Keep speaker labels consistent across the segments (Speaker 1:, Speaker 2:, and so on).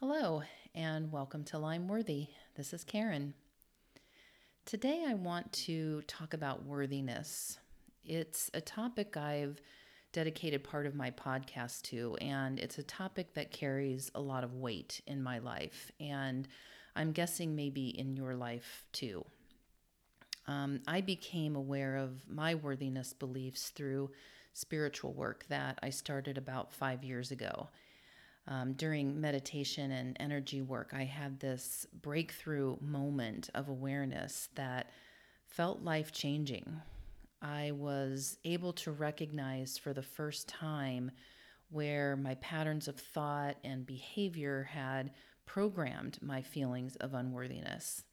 Speaker 1: Hello, and welcome to Lime Worthy. This is Karen. Today, I want to talk about worthiness. It's a topic I've dedicated part of my podcast to, and it's a topic that carries a lot of weight in my life, and I'm guessing maybe in your life too. Um, I became aware of my worthiness beliefs through spiritual work that I started about five years ago. Um, during meditation and energy work, I had this breakthrough moment of awareness that felt life changing. I was able to recognize for the first time where my patterns of thought and behavior had programmed my feelings of unworthiness.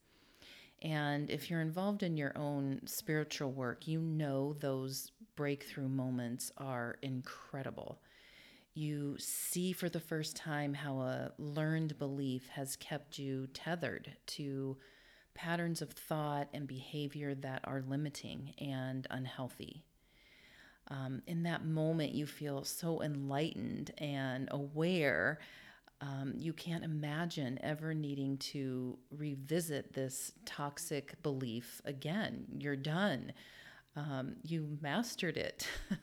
Speaker 1: And if you're involved in your own spiritual work, you know those breakthrough moments are incredible. You see for the first time how a learned belief has kept you tethered to patterns of thought and behavior that are limiting and unhealthy. Um, in that moment, you feel so enlightened and aware. Um, you can't imagine ever needing to revisit this toxic belief again. You're done. Um, you mastered it.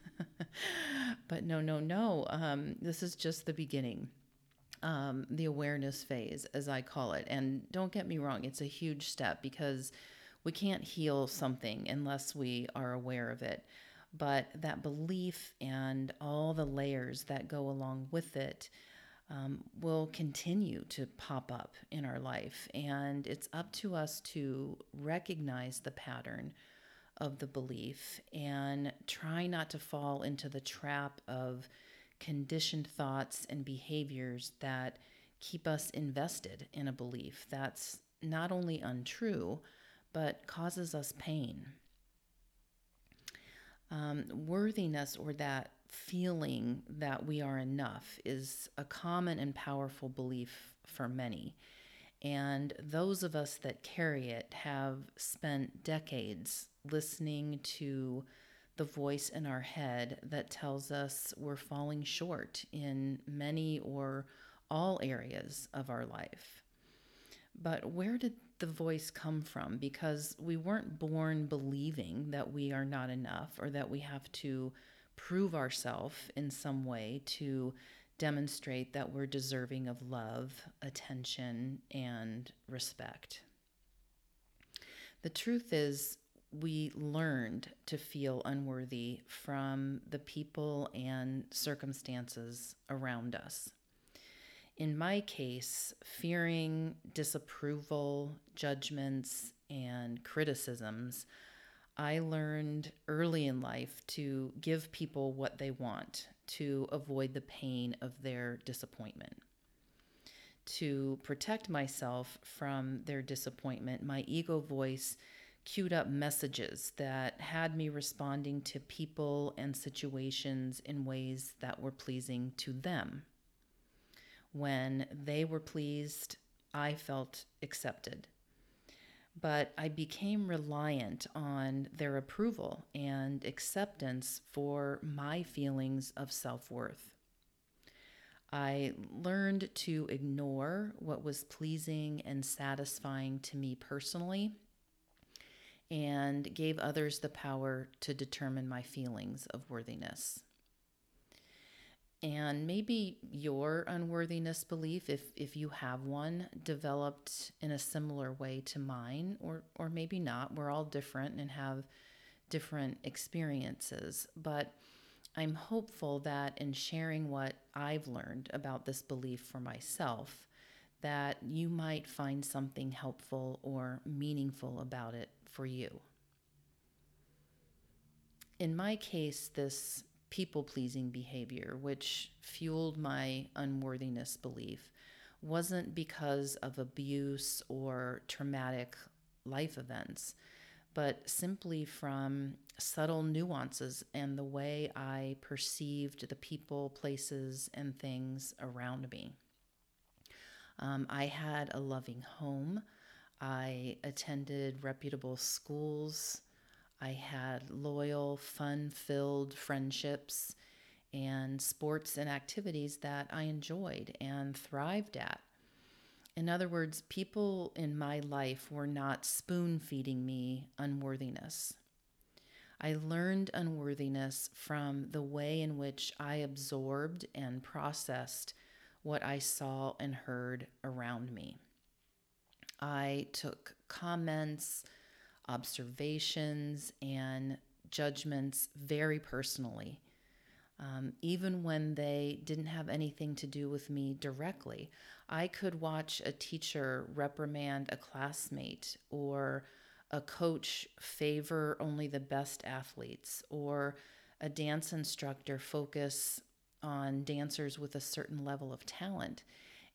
Speaker 1: but no, no, no. Um, this is just the beginning um, the awareness phase, as I call it. And don't get me wrong, it's a huge step because we can't heal something unless we are aware of it. But that belief and all the layers that go along with it um, will continue to pop up in our life. And it's up to us to recognize the pattern of the belief and try not to fall into the trap of conditioned thoughts and behaviors that keep us invested in a belief that's not only untrue, but causes us pain. Um, worthiness or that feeling that we are enough is a common and powerful belief for many. And those of us that carry it have spent decades listening to the voice in our head that tells us we're falling short in many or all areas of our life. But where did the voice come from? Because we weren't born believing that we are not enough or that we have to prove ourselves in some way to demonstrate that we're deserving of love, attention, and respect. The truth is, we learned to feel unworthy from the people and circumstances around us. In my case, fearing disapproval, judgments, and criticisms, I learned early in life to give people what they want to avoid the pain of their disappointment. To protect myself from their disappointment, my ego voice queued up messages that had me responding to people and situations in ways that were pleasing to them. When they were pleased, I felt accepted. But I became reliant on their approval and acceptance for my feelings of self worth. I learned to ignore what was pleasing and satisfying to me personally and gave others the power to determine my feelings of worthiness. And maybe your unworthiness belief, if, if you have one, developed in a similar way to mine, or, or maybe not. We're all different and have different experiences. But I'm hopeful that in sharing what I've learned about this belief for myself, that you might find something helpful or meaningful about it for you. In my case, this people pleasing behavior, which fueled my unworthiness belief, wasn't because of abuse or traumatic life events, but simply from subtle nuances and the way I perceived the people, places, and things around me. Um, I had a loving home. I attended reputable schools. I had loyal, fun filled friendships and sports and activities that I enjoyed and thrived at. In other words, people in my life were not spoon feeding me unworthiness. I learned unworthiness from the way in which I absorbed and processed what I saw and heard around me. I took comments, observations, and judgments very personally. Um, even when they didn't have anything to do with me directly. I could watch a teacher reprimand a classmate or a coach favor only the best athletes or a dance instructor focus on dancers with a certain level of talent.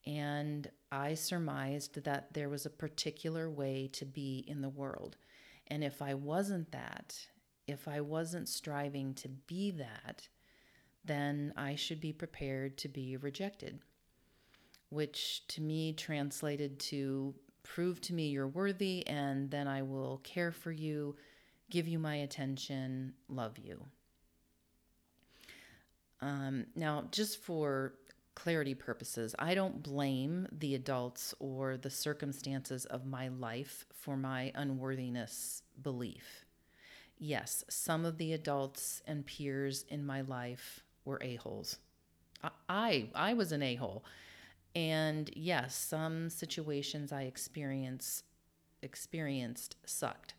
Speaker 1: And I surmised that there was a particular way to be in the world. And if I wasn't that, if I wasn't striving to be that, then I should be prepared to be rejected, which to me translated to prove to me you're worthy, and then I will care for you, give you my attention, love you. Um, now, just for clarity purposes, I don't blame the adults or the circumstances of my life for my unworthiness belief. Yes, some of the adults and peers in my life were a-holes. I I, was an a-hole. And yes, some situations I experience experienced sucked.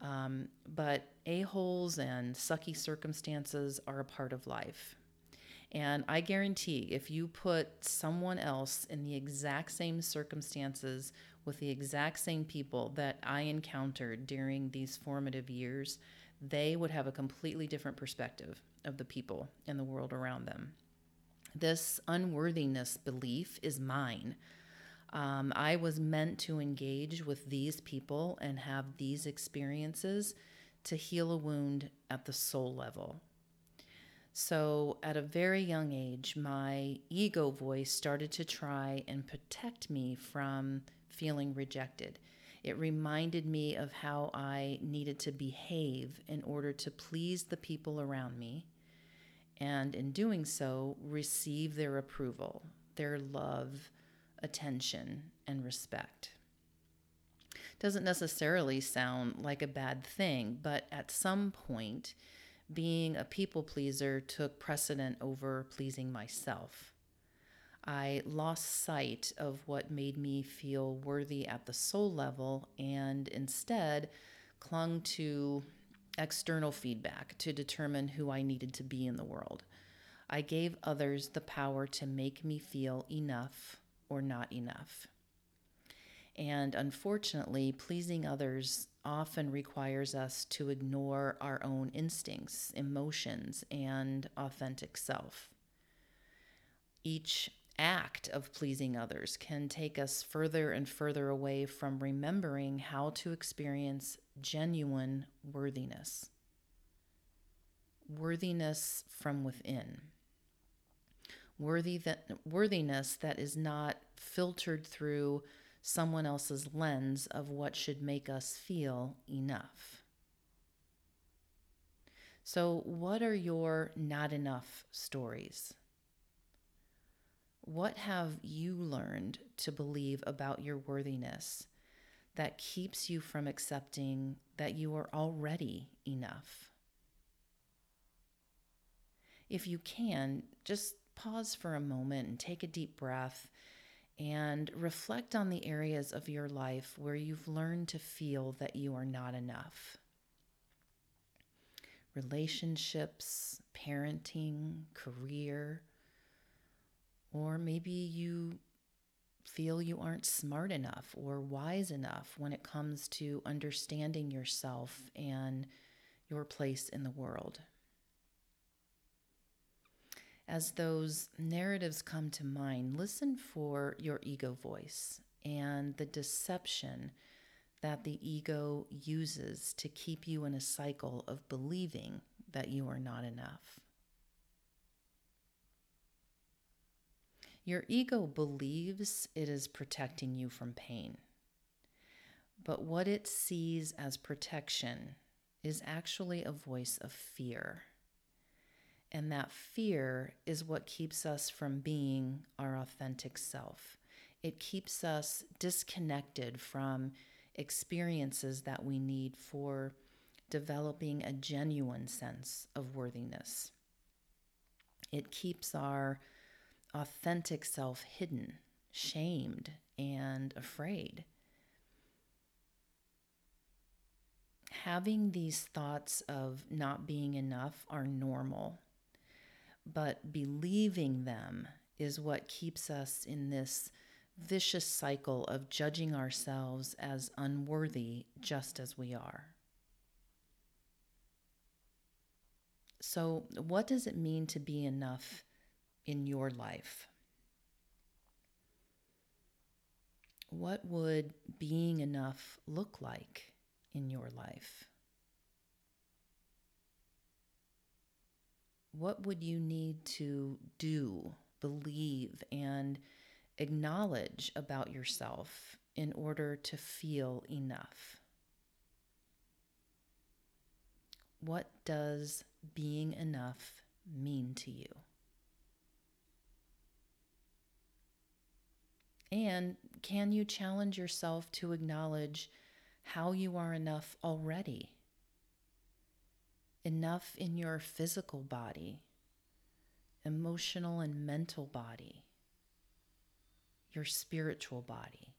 Speaker 1: Um, but a-holes and sucky circumstances are a part of life. And I guarantee if you put someone else in the exact same circumstances with the exact same people that I encountered during these formative years, they would have a completely different perspective of the people and the world around them. This unworthiness belief is mine. Um, I was meant to engage with these people and have these experiences to heal a wound at the soul level. So, at a very young age, my ego voice started to try and protect me from feeling rejected. It reminded me of how I needed to behave in order to please the people around me, and in doing so, receive their approval, their love, attention, and respect. Doesn't necessarily sound like a bad thing, but at some point, being a people pleaser took precedent over pleasing myself. I lost sight of what made me feel worthy at the soul level and instead clung to external feedback to determine who I needed to be in the world. I gave others the power to make me feel enough or not enough. And unfortunately, pleasing others often requires us to ignore our own instincts, emotions, and authentic self. Each act of pleasing others can take us further and further away from remembering how to experience genuine worthiness. Worthiness from within. Worthy that, worthiness that is not filtered through someone else's lens of what should make us feel enough. So, what are your not enough stories? What have you learned to believe about your worthiness that keeps you from accepting that you are already enough? If you can, just pause for a moment and take a deep breath and reflect on the areas of your life where you've learned to feel that you are not enough. Relationships, parenting, career, or maybe you feel you aren't smart enough or wise enough when it comes to understanding yourself and your place in the world as those narratives come to mind, listen for your ego voice and the deception that the ego uses to keep you in a cycle of believing that you are not enough. Your ego believes it is protecting you from pain. But what it sees as protection is actually a voice of fear. And that fear is what keeps us from being our authentic self. It keeps us disconnected from experiences that we need for developing a genuine sense of worthiness. It keeps our authentic self hidden, shamed, and afraid. Having these thoughts of not being enough are normal, but believing them is what keeps us in this vicious cycle of judging ourselves as unworthy just as we are. So, what does it mean to be enough in your life? What would being enough look like in your life? What would you need to do, believe, and acknowledge about yourself in order to feel enough? What does being enough mean to you? And can you challenge yourself to acknowledge how you are enough already? Enough in your physical body, emotional and mental body, your spiritual body.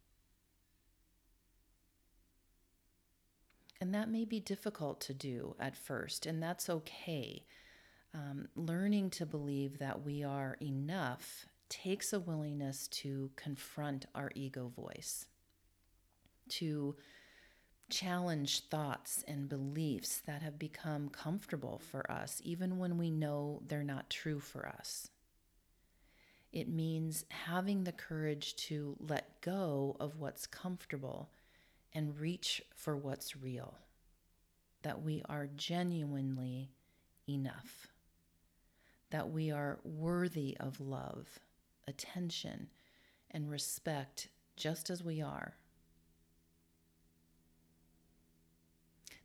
Speaker 1: And that may be difficult to do at first, and that's okay. Um, learning to believe that we are enough takes a willingness to confront our ego voice, to challenge thoughts and beliefs that have become comfortable for us, even when we know they're not true for us. It means having the courage to let go of what's comfortable and reach for what's real, that we are genuinely enough, that we are worthy of love, attention, and respect just as we are.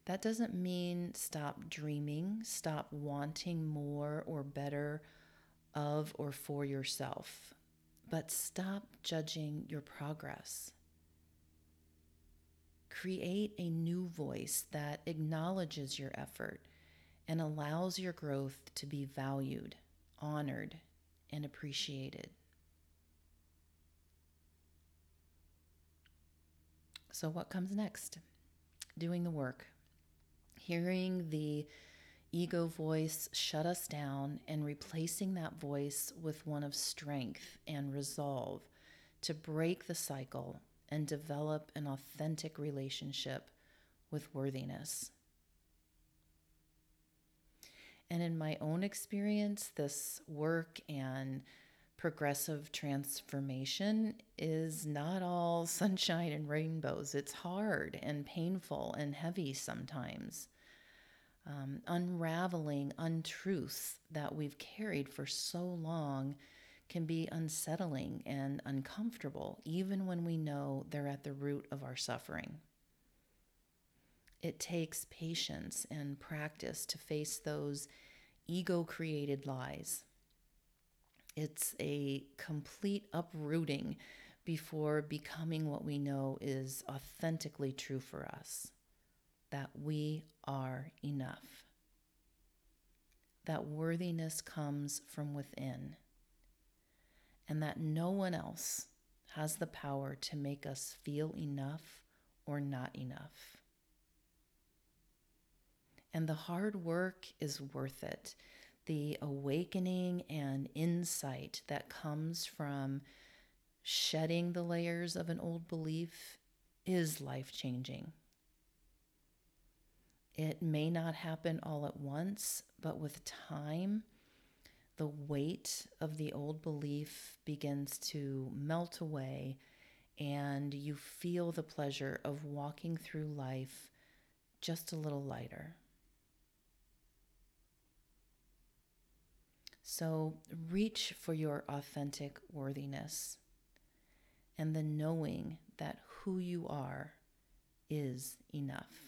Speaker 1: That doesn't mean stop dreaming, stop wanting more or better of or for yourself, but stop judging your progress Create a new voice that acknowledges your effort and allows your growth to be valued, honored, and appreciated. So, what comes next? Doing the work, hearing the ego voice shut us down and replacing that voice with one of strength and resolve to break the cycle and develop an authentic relationship with worthiness. And in my own experience, this work and progressive transformation is not all sunshine and rainbows. It's hard and painful and heavy sometimes. Um, unraveling untruths that we've carried for so long can be unsettling and uncomfortable, even when we know they're at the root of our suffering. It takes patience and practice to face those ego created lies. It's a complete uprooting before becoming what we know is authentically true for us that we are enough. That worthiness comes from within and that no one else has the power to make us feel enough or not enough. And the hard work is worth it. The awakening and insight that comes from shedding the layers of an old belief is life changing. It may not happen all at once, but with time, the weight of the old belief begins to melt away, and you feel the pleasure of walking through life just a little lighter. So reach for your authentic worthiness and the knowing that who you are is enough.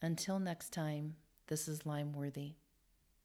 Speaker 1: Until next time, this is Lime Worthy.